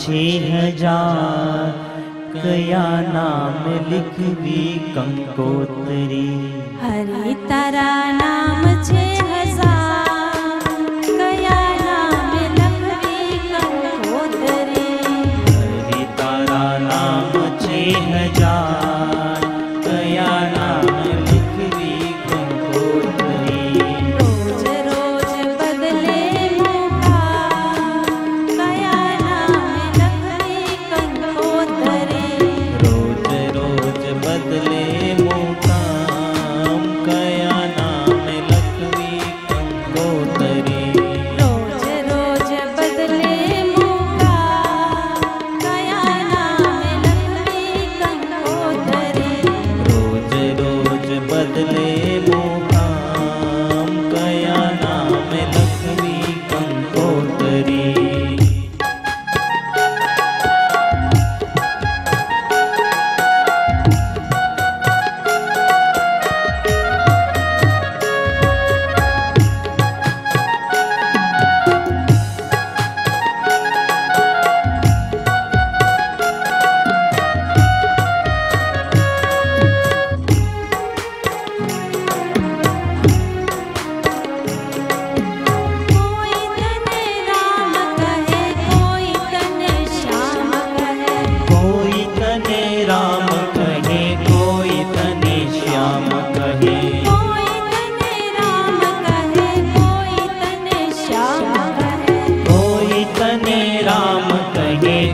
छः हजार कया नाम लिखवी कंकोतरी हरे तारा नाम छः हजार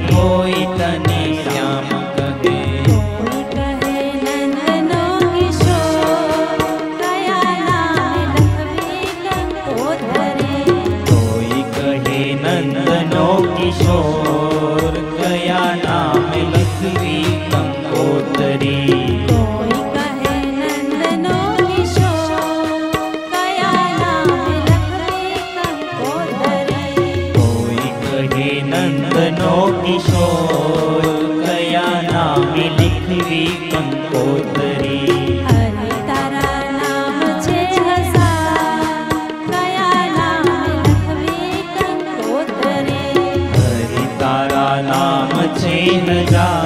多。दीन जा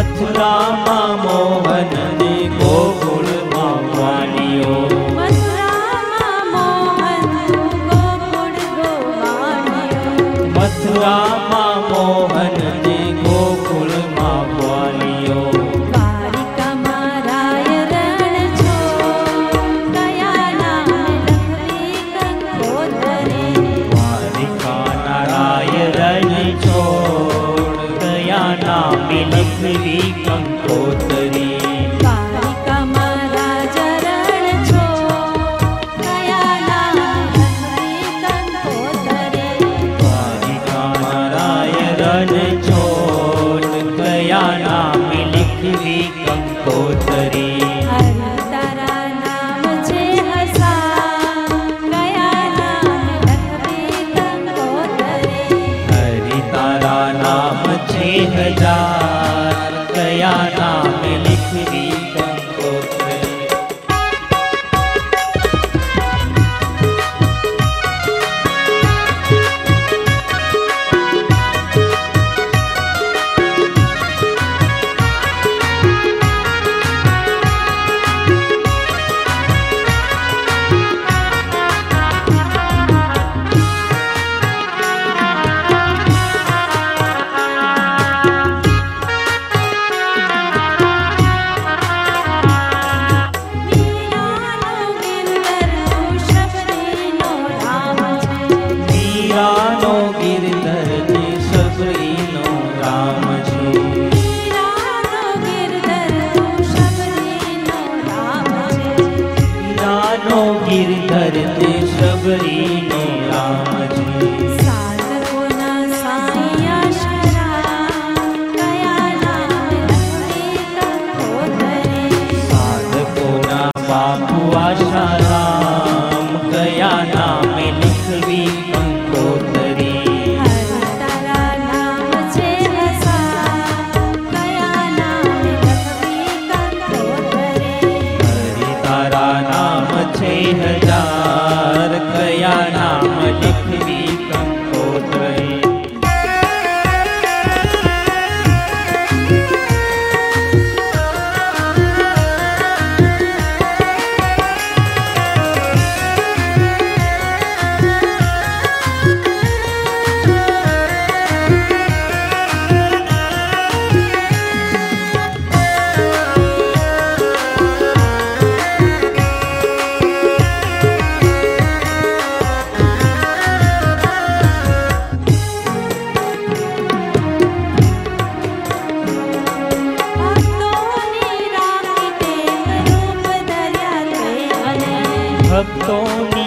मथुरा मोहन me वासना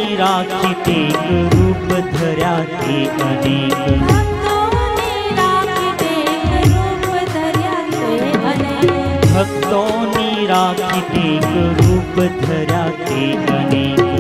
રાખી રાખી તે રૂપ ધર્યા તે અનેક ભક્તોની રાખી તે રૂપ ધર્યા તે અનેક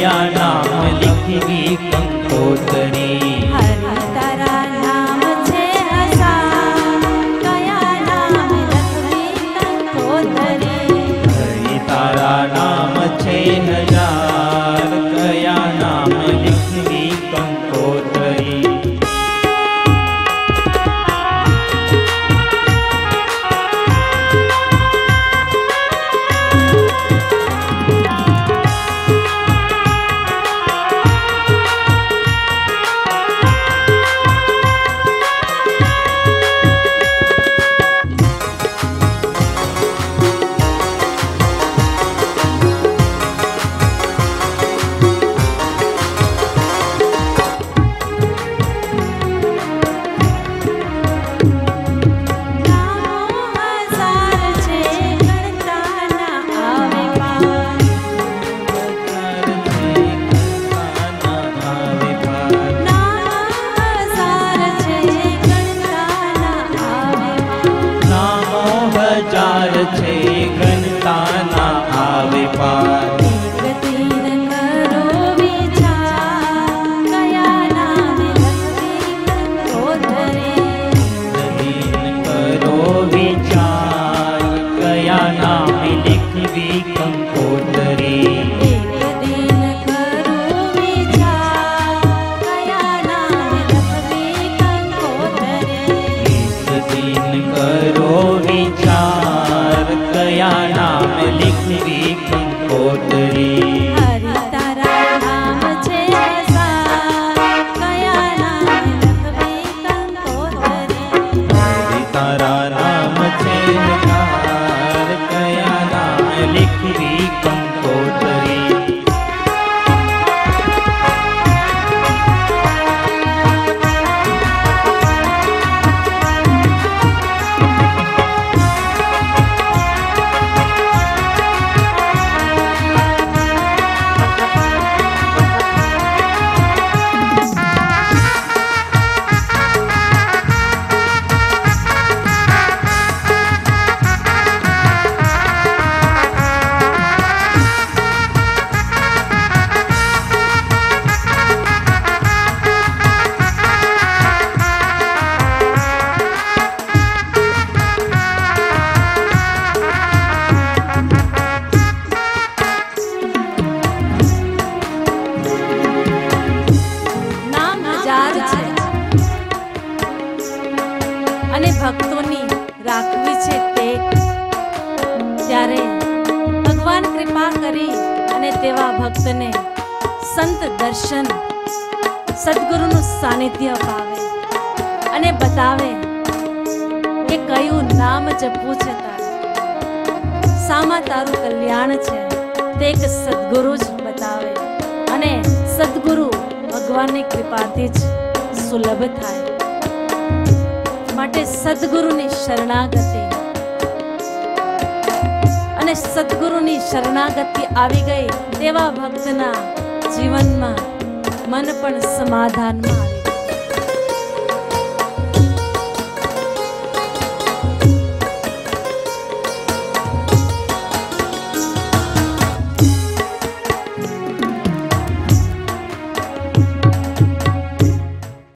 માયા નામ લખવી કંકોતરી. Bye. ભક્તને સંત દર્શન સદગુરુનું સાનિધ્ય અપાવે અને બતાવે કે કયું નામ જપવું છે તારું. સામા તારું કલ્યાણ છે તે એક સદગુરુ જ બતાવે અને સદગુરુ ભગવાનની કૃપાથી જ સુલભ થાય. માટે સદગુરુની શરણાગતિ અને સદગુરુની શરણાગતિ આવી ગઈ તેવા ભક્તના જીવનમાં મન પણ સમાધાનમાં